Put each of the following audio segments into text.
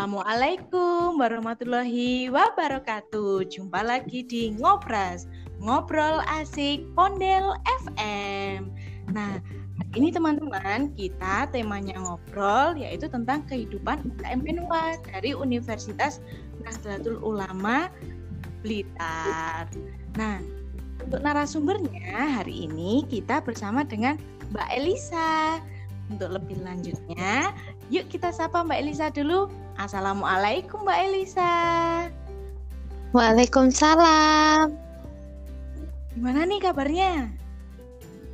Assalamualaikum warahmatullahi wabarakatuh. Jumpa lagi di Ngobras, Ngobrol Asik Pondel FM. Nah, ini teman-teman, kita temanya ngobrol yaitu tentang kehidupan UKM Menwa dari Universitas Nahdlatul Ulama Blitar. Nah, untuk narasumbernya hari ini kita bersama dengan Mbak Elisa. Untuk lebih lanjutnya, yuk kita sapa Mbak Elisa dulu. Assalamualaikum Mbak Elisa. Waalaikumsalam. Gimana nih kabarnya?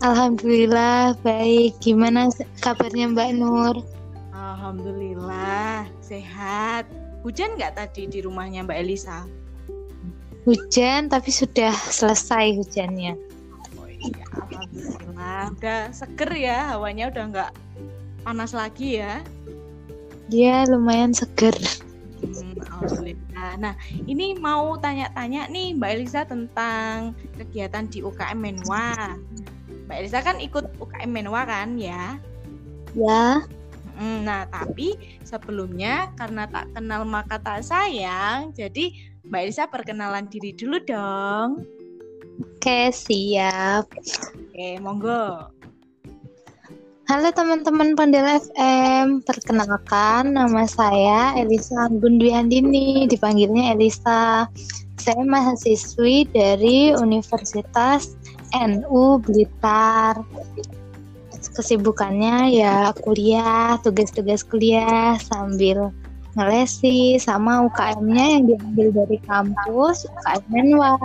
Alhamdulillah baik. Gimana kabarnya Mbak Nur? Alhamdulillah sehat. Hujan nggak tadi di rumahnya Mbak Elisa? Hujan tapi sudah selesai hujannya. Oh iya, alhamdulillah. Udah seger ya, hawanya udah nggak panas lagi ya? Dia lumayan seger. Hmm, alhamdulillah. Nah, ini mau tanya-tanya nih Mbak Elisa tentang kegiatan di UKM Menwa. Mbak Elisa kan ikut UKM Menwa kan ya? Ya. Hmm, nah, tapi sebelumnya karena tak kenal maka tak sayang, jadi Mbak Elisa perkenalan diri dulu dong. Oke, siap. Oke, monggo. Halo teman-teman Pandel FM, perkenalkan nama saya Elisa Anggun Dwi Andini, dipanggilnya Elisa. Saya mahasiswi dari Universitas NU Blitar. Kesibukannya ya kuliah, tugas-tugas kuliah sambil ngelesi sama UKM-nya yang diambil dari kampus UKM Menwa.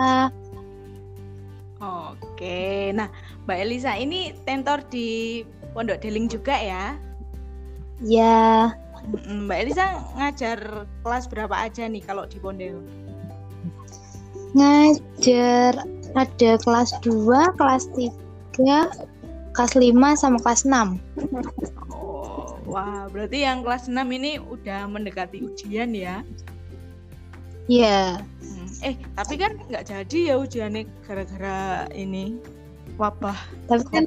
Oke, nah Mbak Elisa ini tentor di Pondok Deling juga ya? Ya. Mbak Elisa ngajar kelas berapa aja nih kalau di Pondok? Ngajar ada kelas 2, kelas 3, kelas 5 sama kelas 6. Oh, wah, berarti yang kelas 6 ini udah mendekati ujian ya? Iya. Hmm, eh, tapi kan nggak jadi ya ujiannya gara-gara ini wabah. Tapi kan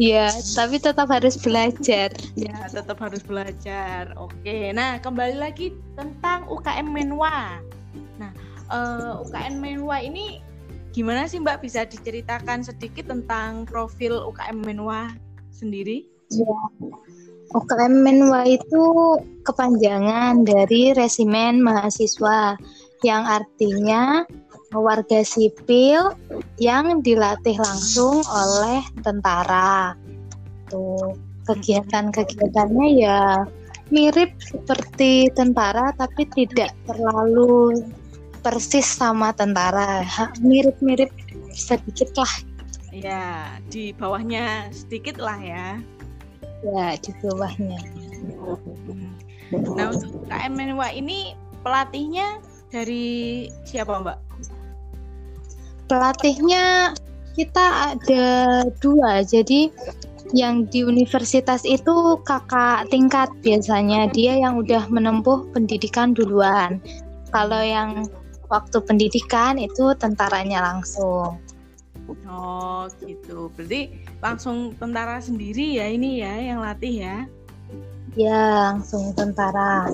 Iya, tapi tetap harus belajar. Ya, tetap harus belajar. Oke, nah kembali lagi tentang UKM Menwa. Nah, uh, eh, UKM Menwa ini gimana sih Mbak bisa diceritakan sedikit tentang profil UKM Menwa sendiri? Ya. UKM Menwa itu kepanjangan dari resimen mahasiswa yang artinya warga sipil yang dilatih langsung oleh tentara. Tuh, kegiatan-kegiatannya ya mirip seperti tentara tapi tidak terlalu persis sama tentara. Mirip-mirip sedikit lah. Ya, di bawahnya sedikit lah ya. Ya, di bawahnya. Nah, untuk KM Menwa ini pelatihnya dari siapa, Mbak? Pelatihnya kita ada dua jadi yang di universitas itu kakak tingkat biasanya. Dia yang udah menempuh pendidikan duluan. Kalau yang waktu pendidikan itu tentaranya langsung. Oh gitu. Berarti langsung tentara sendiri ya ini ya yang latih ya? Ya langsung tentara.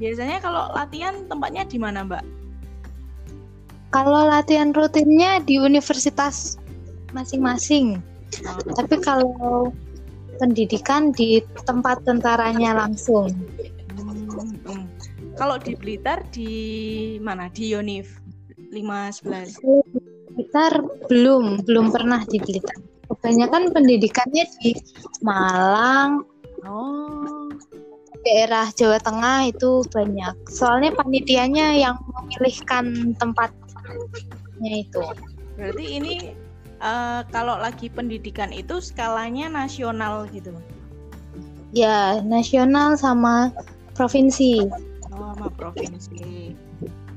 Biasanya kalau latihan tempatnya di mana mbak kalau latihan rutinnya di universitas masing-masing. Tapi kalau pendidikan di tempat tentaranya langsung. Hmm, hmm. Kalau di Blitar di mana? Di Yonif 511. Blitar belum, belum pernah di Blitar. Kebanyakan pendidikannya di Malang. Oh. Daerah Jawa Tengah itu banyak. Soalnya panitianya yang memilihkan tempat itu. Berarti ini uh, kalau lagi pendidikan itu skalanya nasional gitu. Ya, nasional sama provinsi. Oh, sama provinsi.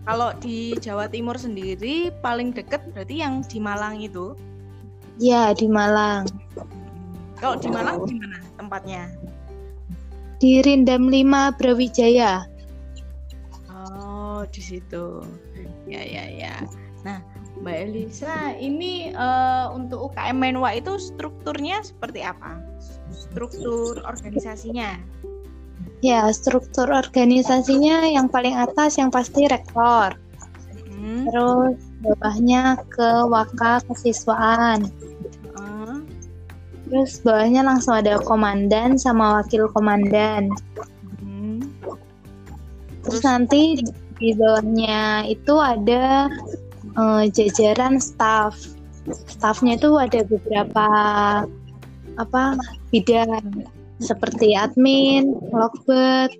Kalau di Jawa Timur sendiri paling deket berarti yang di Malang itu? Ya, di Malang. Kalau di Malang di mana tempatnya? Di Rindam 5 Brawijaya. Oh, di situ. Ya ya ya. Nah, Mbak Elisa, ini uh, untuk UKM Menwa itu strukturnya seperti apa? Struktur organisasinya? Ya, struktur organisasinya yang paling atas yang pasti rektor. Hmm. Terus bawahnya ke waka kesiswaan. Hmm. Terus bawahnya langsung ada komandan sama wakil komandan. Hmm. Terus, Terus nanti di bawahnya itu ada uh, jajaran staff. Staffnya itu ada beberapa apa bidang seperti admin, logbird,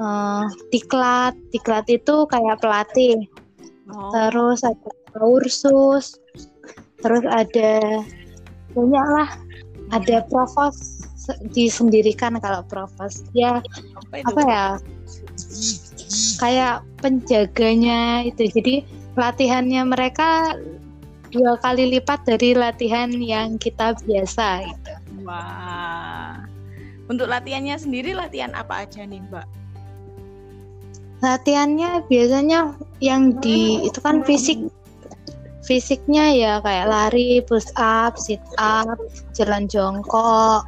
uh, diklat. Diklat itu kayak pelatih. Oh. Terus ada kursus. Terus ada banyak lah. Ada provos disendirikan kalau provos. Ya apa, apa ya? Kayak penjaganya itu. Jadi latihannya mereka dua kali lipat dari latihan yang kita biasa itu. Wah. Untuk latihannya sendiri latihan apa aja nih, Mbak? Latihannya biasanya yang di itu kan fisik fisiknya ya kayak lari, push up, sit up, jalan jongkok,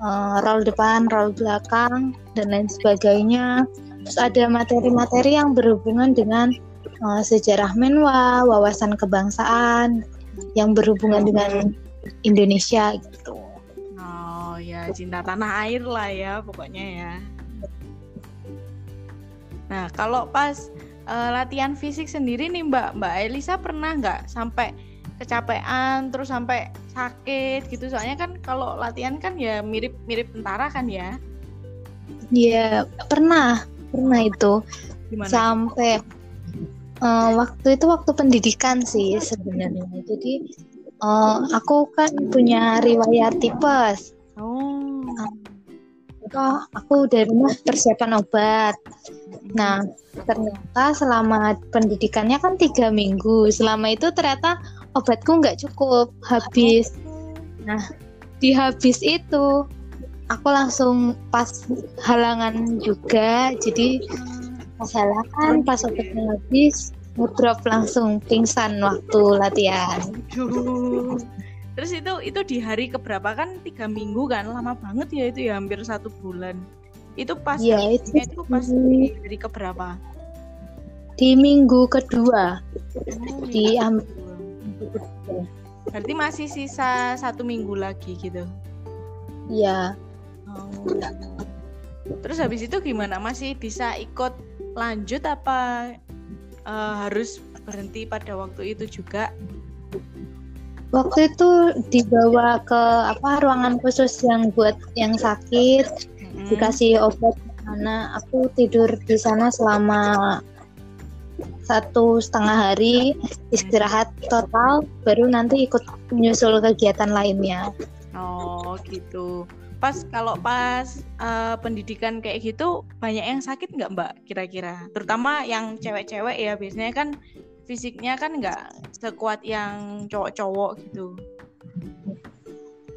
uh, roll depan, roll belakang dan lain sebagainya. Terus ada materi-materi yang berhubungan dengan uh, sejarah menwa, wawasan kebangsaan yang berhubungan dengan Indonesia gitu. Ya cinta tanah air lah ya pokoknya ya. Nah kalau pas uh, latihan fisik sendiri nih mbak mbak Elisa pernah nggak sampai kecapean terus sampai sakit gitu? Soalnya kan kalau latihan kan ya mirip mirip tentara kan ya? Iya pernah pernah itu Gimana? sampai uh, waktu itu waktu pendidikan sih sebenarnya jadi uh, aku kan punya riwayat tipes Oh. Nah, aku dari rumah persiapan obat. Nah, ternyata selama pendidikannya kan tiga minggu. Selama itu ternyata obatku nggak cukup, habis. Nah, di habis itu aku langsung pas halangan juga. Jadi pas halangan, pas obatnya habis, ngedrop langsung pingsan waktu latihan. Terus itu itu di hari keberapa kan tiga minggu kan lama banget ya itu ya hampir satu bulan. Itu pas ya, itu, itu pas di hari keberapa? Di minggu kedua. Oh, di kedua. Berarti masih sisa satu minggu lagi gitu. Iya. Oh. Terus habis itu gimana? Masih bisa ikut lanjut apa uh, harus berhenti pada waktu itu juga? waktu itu dibawa ke apa ruangan khusus yang buat yang sakit hmm. dikasih obat karena aku tidur di sana selama satu setengah hari istirahat total baru nanti ikut menyusul kegiatan lainnya oh gitu pas kalau pas uh, pendidikan kayak gitu banyak yang sakit nggak mbak kira-kira? Terutama yang cewek-cewek ya biasanya kan fisiknya kan nggak sekuat yang cowok-cowok gitu.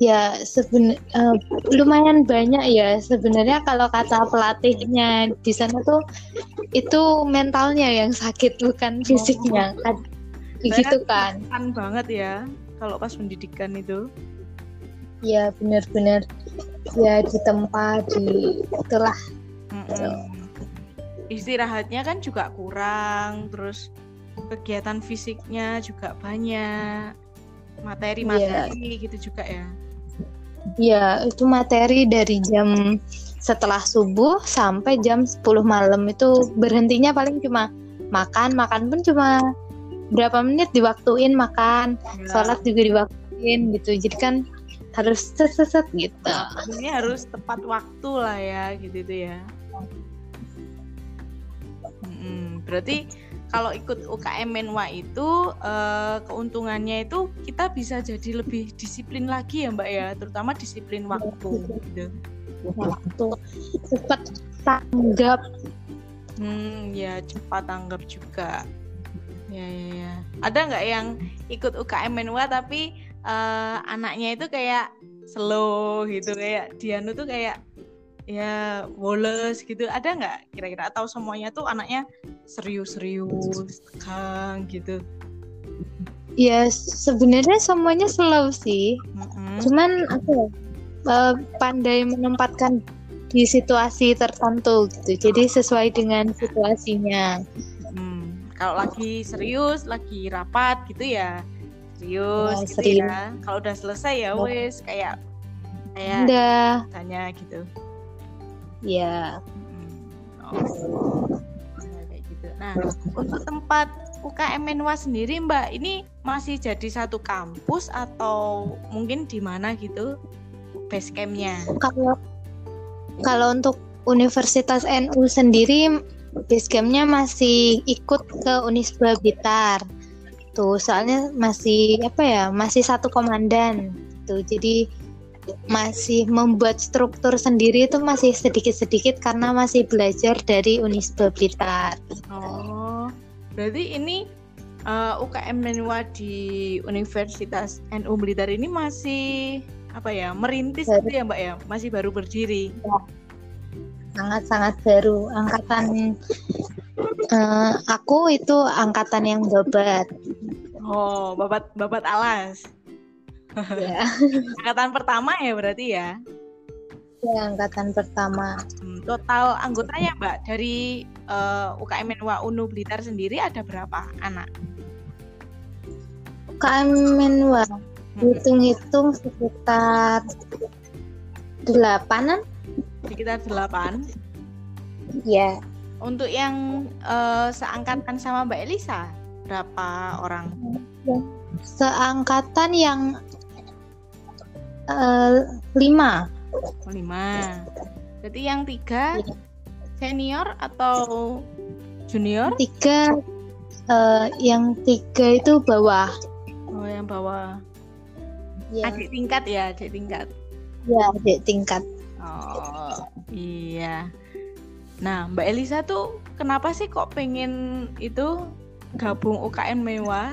Ya seben uh, lumayan banyak ya. Sebenarnya kalau kata pelatihnya di sana tuh itu mentalnya yang sakit bukan fisiknya. Oh. kan gitu kan. kan banget ya kalau pas pendidikan itu. Ya benar-benar ya di tempat di itulah mm -mm. istirahatnya kan juga kurang terus kegiatan fisiknya juga banyak materi-materi yeah. gitu juga ya Iya, itu materi dari jam setelah subuh sampai jam 10 malam itu berhentinya paling cuma makan, makan pun cuma berapa menit diwaktuin makan, ya. sholat juga diwaktuin gitu. Jadi kan harus set gitu. Ini harus tepat waktu lah ya gitu tuh ya. Hmm, berarti kalau ikut UKM Menwa itu uh, keuntungannya itu kita bisa jadi lebih disiplin lagi ya Mbak ya, terutama disiplin waktu gitu. Waktu cepat tanggap. Hmm, ya cepat tanggap juga. Ya ya ya. Ada nggak yang ikut UKM Menwa tapi uh, anaknya itu kayak slow gitu kayak Dianu tuh kayak ya woles gitu ada nggak kira-kira atau semuanya tuh anaknya serius-serius tegang gitu ya sebenarnya semuanya slow sih mm-hmm. cuman apa uh, pandai menempatkan di situasi tertentu gitu. Jadi sesuai dengan situasinya. Hmm, kalau lagi serius, lagi rapat gitu ya. Serius Ya, gitu serius. ya. Kalau udah selesai ya wes kayak kayak Udah, tanya gitu. ya. Hmm, oh. Nah, kayak gitu. Nah, untuk tempat UKM Menwa sendiri Mbak, ini masih jadi satu kampus atau mungkin di mana gitu base campnya? Kalau kalau untuk Universitas NU sendiri basecampnya masih ikut ke Unisba Blitar. Tuh, soalnya masih apa ya? Masih satu komandan. Tuh, jadi masih membuat struktur sendiri itu masih sedikit-sedikit karena masih belajar dari Unisba Blitar. Oh, berarti ini eh, UKM Menwa di Universitas NU Blitar ini masih apa ya merintis Baru. gitu ya Mbak ya, masih baru berdiri. Sangat-sangat baru. Angkatan eh, aku itu angkatan yang babat. Oh, babat babat alas. ya. Angkatan pertama ya berarti ya. Ya, angkatan pertama. Hmm, total anggotanya Mbak dari eh, UKM Menwa UNU Blitar sendiri ada berapa anak? UKM Menwa Hmm, hitung-hitung sekitar delapanan sekitar delapan. ya Untuk yang eh, seangkatan sama Mbak Elisa berapa orang? seangkatan yang eh, lima Oh, lima. Berarti yang tiga Iya. senior atau junior? tiga eh, yang tiga itu bawah Oh, yang bawah. ya Adik tingkat ya, adik tingkat. ya adik tingkat Oh, iya. Nah, Mbak Elisa tuh kenapa sih kok pengen itu gabung UKM Mewah?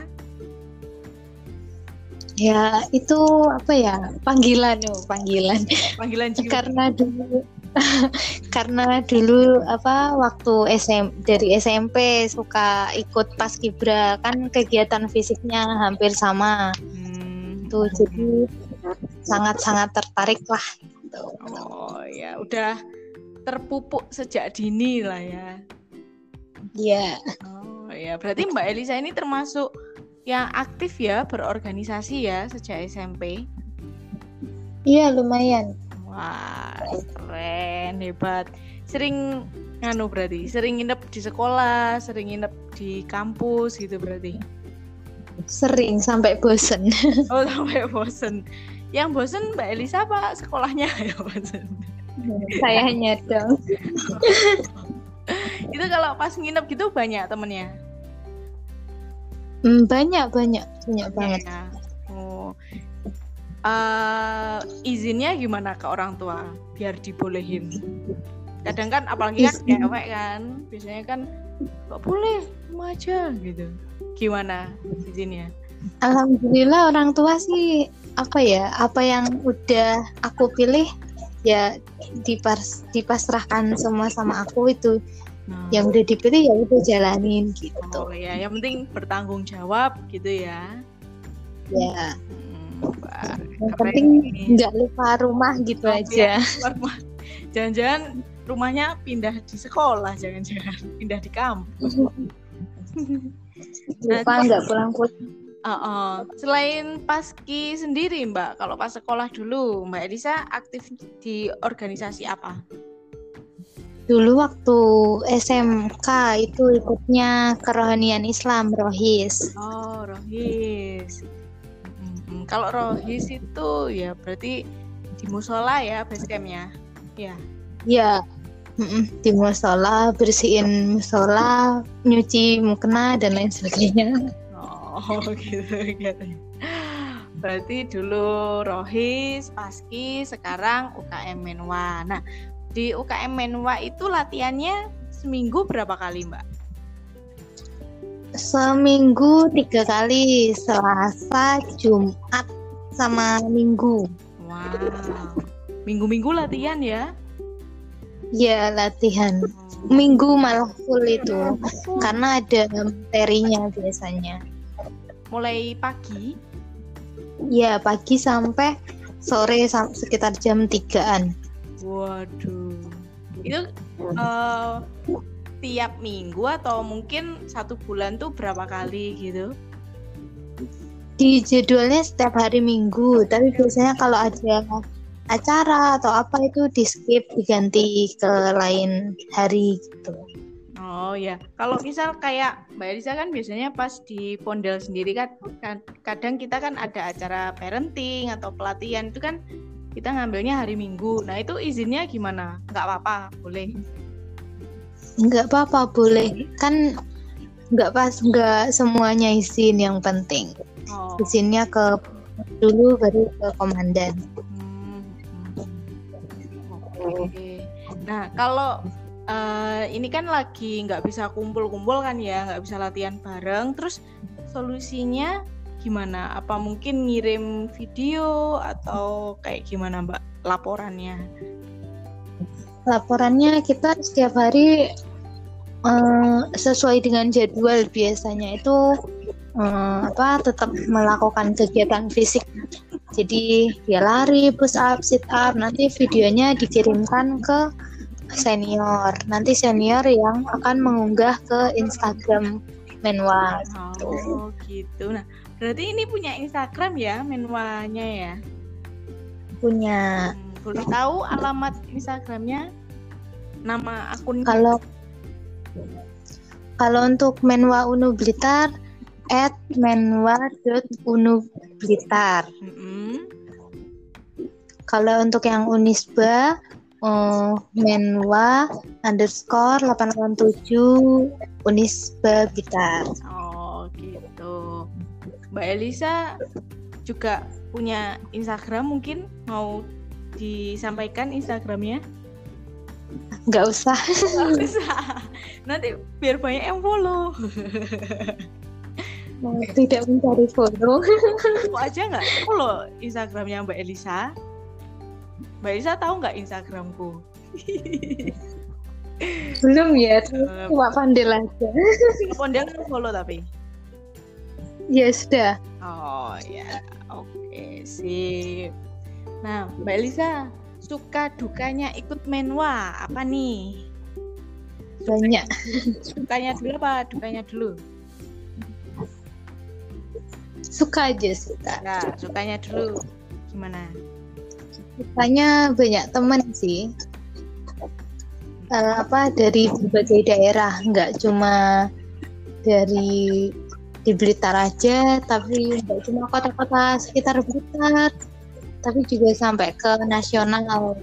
ya itu apa ya panggilan oh panggilan Panggilan jiwa. karena dulu karena dulu apa waktu SM dari SMP suka ikut paskibra kan kegiatan fisiknya hampir sama Hmm. tuh jadi sangat-sangat tertarik lah gitu. Oh, ya udah terpupuk sejak dini lah ya. Iya Oh ya, berarti Mbak Elisa ini termasuk yang aktif ya berorganisasi ya sejak SMP. iya lumayan Wah, keren, hebat. Sering nganu berarti, sering nginep di sekolah, sering nginep di kampus gitu berarti. sering sampai bosen Oh, sampai bosen. Yang bosen Mbak Elisa apa sekolahnya ya bosen? sayanya dong Itu kalau pas nginep gitu banyak temennya. Hmm, banyak banyak banyak banget Ya. Oh. Eh, izinnya gimana ke orang tua biar dibolehin? Kadang kan apalagi kan cewek kan, biasanya kan nggak boleh aja gitu. Gimana izinnya? Alhamdulillah orang tua sih apa ya apa yang udah aku pilih ya dipas dipasrahkan semua sama aku itu. Nah, yang udah dipilih ya udah jalanin gitu. Oh ya, yang penting bertanggung jawab gitu ya. ya. Hmm, wah, yang penting nggak lupa rumah gitu Oh, aja. Jangan-jangan rumahnya pindah di sekolah, jangan-jangan pindah di kampus. lupa nggak pulang-pulang Uh, uh. Selain paski sendiri Mbak, kalau pas sekolah dulu Mbak Elisa aktif di organisasi apa? dulu waktu SMK itu ikutnya kerohanian Islam Rohis Oh, Rohis. Mm, mm. Kalau Rohis itu ya berarti di musola ya basecampnya. Ya. ya mm-mm, di musola bersihin musola nyuci mukena dan lain sebagainya Oh, gitu gitu. Berarti dulu Rohis, Paski, sekarang UKM Menwa. Nah, di UKM Menwa itu latihannya seminggu berapa kali, Mbak? Seminggu tiga kali, Selasa, Jumat, sama Minggu. Wow. Minggu-minggu latihan ya? Ya latihan. Minggu malah full itu, karena ada materinya biasanya. Mulai pagi Ya pagi sampai sore sam- sekitar jam 3-an. Waduh. Itu uh, tiap minggu atau mungkin satu bulan tuh berapa kali gitu? Di jadwalnya setiap hari minggu, tapi biasanya kalau ada acara atau apa itu di skip diganti ke lain hari gitu. Oh ya, kalau misal kayak Mbak Elisa kan biasanya pas di Pondel sendiri kan, kan kadang kita kan ada acara parenting atau pelatihan itu kan kita ngambilnya hari Minggu. Nah itu izinnya gimana? Nggak apa-apa, boleh? Nggak apa-apa, boleh. Kan nggak pas, nggak semuanya izin yang penting. Oh. Izinnya ke dulu baru ke komandan. Hmm. Oke. Okay. Nah kalau uh, ini kan lagi nggak bisa kumpul-kumpul kan ya, nggak bisa latihan bareng. Terus solusinya gimana? Apa mungkin ngirim video atau kayak gimana Mbak laporannya? Laporannya kita setiap hari uh, sesuai dengan jadwal biasanya itu uh, apa tetap melakukan kegiatan fisik. Jadi dia lari, push up, sit up, nanti videonya dikirimkan ke senior. Nanti senior yang akan mengunggah ke Instagram Menwa. Oh gitu. Nah berarti ini punya Instagram ya Menwanya ya? Punya. Hmm, boleh tahu alamat Instagramnya? Nama akun? Kalau kalau untuk Menwa Unu Blitar at menwa.unublitar. Mm -hmm. Kalau untuk yang Unisba uh, menwa underscore 887 Unisba Gitar. Oh gitu. Mbak Elisa juga punya Instagram mungkin mau disampaikan Instagramnya? Nggak usah. Nggak usah. Nanti biar banyak yang follow. tidak mencari follow. Mau aja nggak follow Instagramnya Mbak Elisa? Mbak Isa tahu nggak Instagramku? Belum ya, cuma pandel aja. Pandel follow tapi? Ya sudah. Oh ya, oke sip. Nah, Mbak Elisa suka dukanya ikut menwa apa nih? Banyak. Sukanya dulu apa dukanya dulu? Suka aja suka. Nah, sukanya dulu gimana? Sukanya banyak temen sih. Uh, apa dari berbagai daerah, nggak cuma dari di Blitar aja, tapi nggak cuma kota-kota sekitar Blitar, tapi juga sampai ke nasional.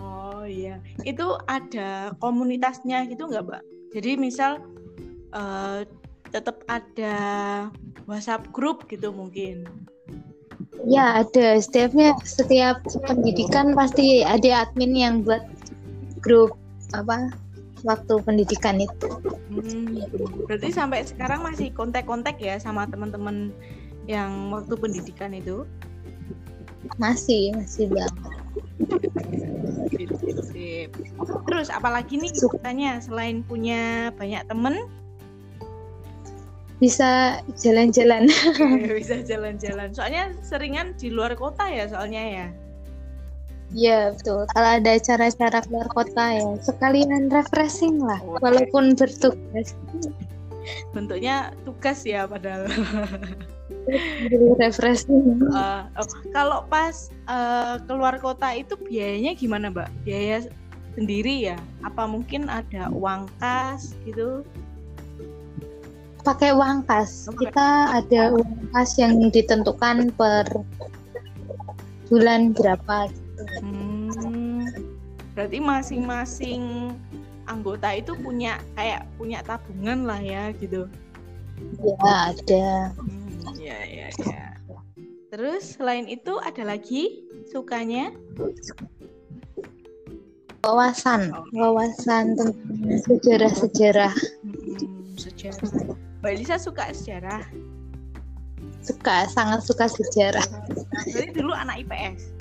Oh iya, itu ada komunitasnya gitu nggak, Mbak? Jadi misal uh, tetap ada WhatsApp grup gitu mungkin. Ya ada setiapnya setiap pendidikan pasti ada admin yang buat grup apa waktu pendidikan itu. Hmm, berarti sampai sekarang masih kontak-kontak ya sama teman-teman yang waktu pendidikan itu? Masih, masih banget. Terus apalagi nih sukanya selain punya banyak temen bisa jalan-jalan. bisa jalan-jalan. Soalnya seringan di luar kota ya soalnya ya. Iya betul. Kalau ada acara-acara keluar kota ya sekalian refreshing lah, walaupun bertugas. Bentuknya tugas ya padahal. refreshing. Uh, oh, kalau pas uh, keluar kota itu biayanya gimana, Mbak? Biaya sendiri ya? Apa mungkin ada uang kas gitu? Pakai uang kas. Kita ada uang kas yang ditentukan per bulan berapa gitu. Hmm, berarti masing-masing anggota itu punya kayak punya tabungan lah ya gitu. Ya ada. Hmm, ya ya ya. Terus selain itu ada lagi sukanya? Wawasan, wawasan tentang sejarah-sejarah. Hmm, sejarah Mbak Elisa suka sejarah? Suka, sangat suka sejarah. Jadi dulu anak IPS?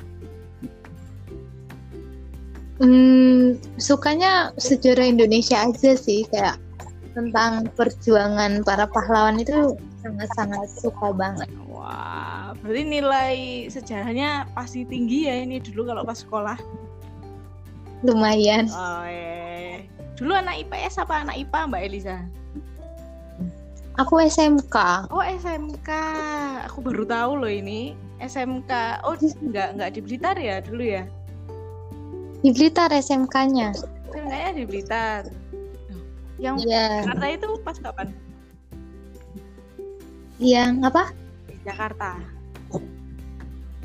Hmm, sukanya sejarah Indonesia aja sih, kayak tentang perjuangan para pahlawan itu sangat-sangat suka banget. Wah, berarti nilai sejarahnya pasti tinggi ya ini dulu kalau pas sekolah? lumayan. Oh, eh. Dulu anak IPS apa anak IPA Mbak Elisa? Aku SMK. Oh SMK, aku baru tahu loh ini SMK. Oh nggak nggak di Blitar ya dulu ya? Di Blitar SMK-nya. SMK-nya di Blitar. Yang Iya. Jakarta itu pas kapan? Yang apa? Di Jakarta.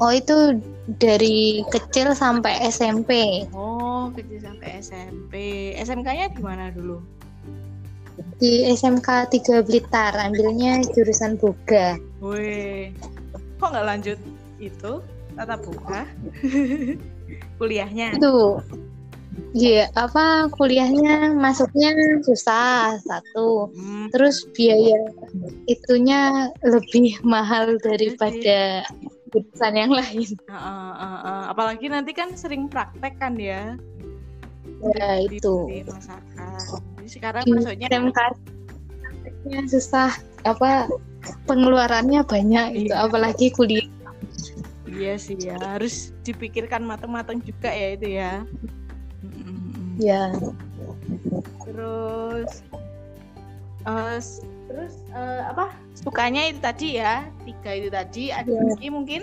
Oh itu dari kecil sampai SMP Oh kecil sampai SMP. SMK-nya di mana dulu? Di SMK 3 Blitar ambilnya jurusan boga. Wih, kok nggak lanjut itu tatap muka kuliahnya? Itu Iya, apa kuliahnya masuknya susah satu. Hmm, Terus biaya itunya lebih mahal daripada jurusan yang lain. uh, uh, uh, uh. Apalagi nanti kan sering praktek kan ya? Ya itu. di masakan. Sekarang Di masuknya SMK prakteknya susah apa pengeluarannya banyak gitu Iya. apalagi kuliah. Iya sih ya harus dipikirkan matang-matang juga ya itu ya. Ya Terus s- terus eh, apa sukanya itu tadi ya tiga itu tadi ada Iya. lagi mungkin?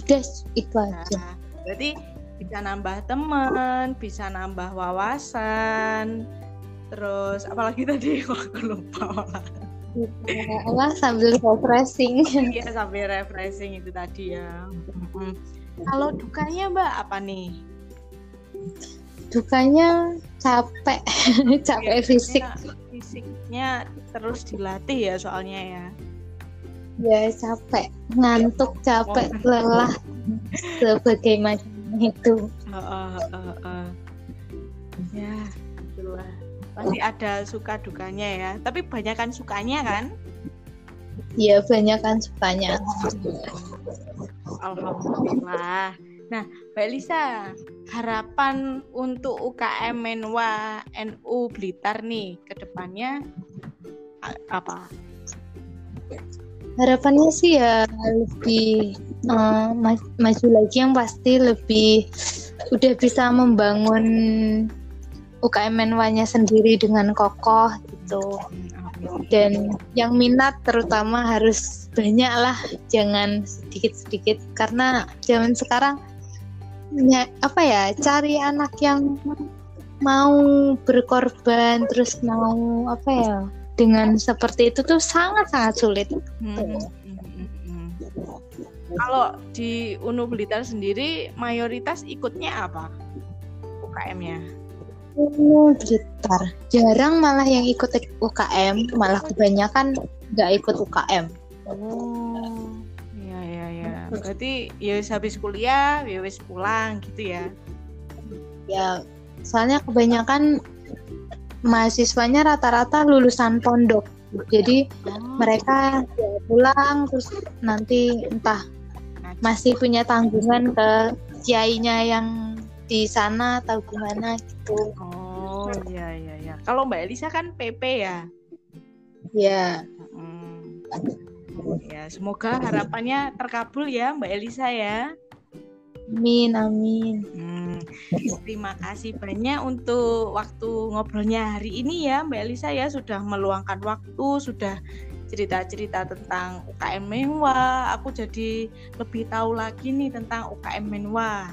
Udah itu aja. Nah, berarti bisa nambah teman, bisa nambah wawasan. Terus apalagi tadi aku lupa. apa sambil refreshing Iya sampai refreshing itu tadi ya. Kalau dukanya Mbak apa nih? dukanya capek capek fisik Biasanya Fisiknya terus dilatih ya soalnya ya. ya capek ngantuk capek lelah sebagai itu Heeh, heeh, heeh. Ya, itulah. Pasti ada suka dukanya ya. Tapi banyak kan sukanya kan? ya banyak kan sukanya Alhamdulillah. Nah, Mbak Elisa, harapan untuk UKM Menwa NU Blitar nih ke depannya apa? harapannya sih ya lebih eh, ma- maju lagi yang pasti lebih udah bisa membangun UKM Menwa-nya sendiri dengan kokoh gitu. Dan yang minat terutama harus banyak lah jangan sedikit-sedikit. Karena zaman sekarang ya, apa ya cari anak yang mau berkorban terus mau apa ya dengan seperti itu tuh sangat-sangat sulit. Hmm, hmm, hmm, hmm. Kalau di UNU Blitar sendiri mayoritas ikutnya apa? UKM-nya? Oh, Blitar. Jarang malah yang ikut UKM, malah kebanyakan nggak ikut UKM. Oh, iya iya iya. Berarti ya habis kuliah, ya pulang gitu ya. Ya, soalnya kebanyakan mahasiswanya rata-rata lulusan pondok. Jadi Oh, mereka ya pulang terus nanti entah masih punya tanggungan ke kiainya yang di sana atau gimana gitu. Oh, iya iya iya. Kalau Mbak Elisa kan PP ya. Ya, Hmm. Ya, semoga harapannya terkabul ya Mbak Elisa ya. amin amin. Hmm, terima kasih banyak untuk waktu ngobrolnya hari ini ya Mbak Elisa ya sudah meluangkan waktu, sudah cerita-cerita tentang UKM Menwa. Aku jadi lebih tahu lagi nih tentang UKM Menwa.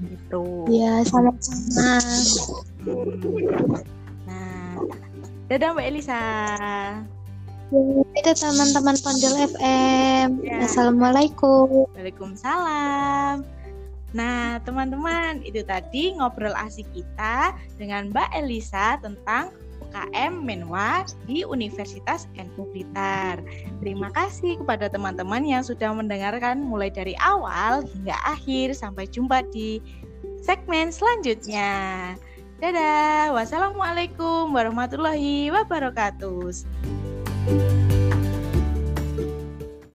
Gitu. Ya, sama-sama. Nah, dadah Mbak Elisa. Itu teman-teman Pondel FM. Ya. Assalamualaikum. Waalaikumsalam. Nah, teman-teman, itu tadi ngobrol asik kita dengan Mbak Elisa tentang UKM Menwa di Universitas NU Blitar. Terima kasih kepada teman-teman yang sudah mendengarkan mulai dari awal hingga akhir. Sampai jumpa di segmen selanjutnya. Dadah. Wassalamualaikum warahmatullahi wabarakatuh.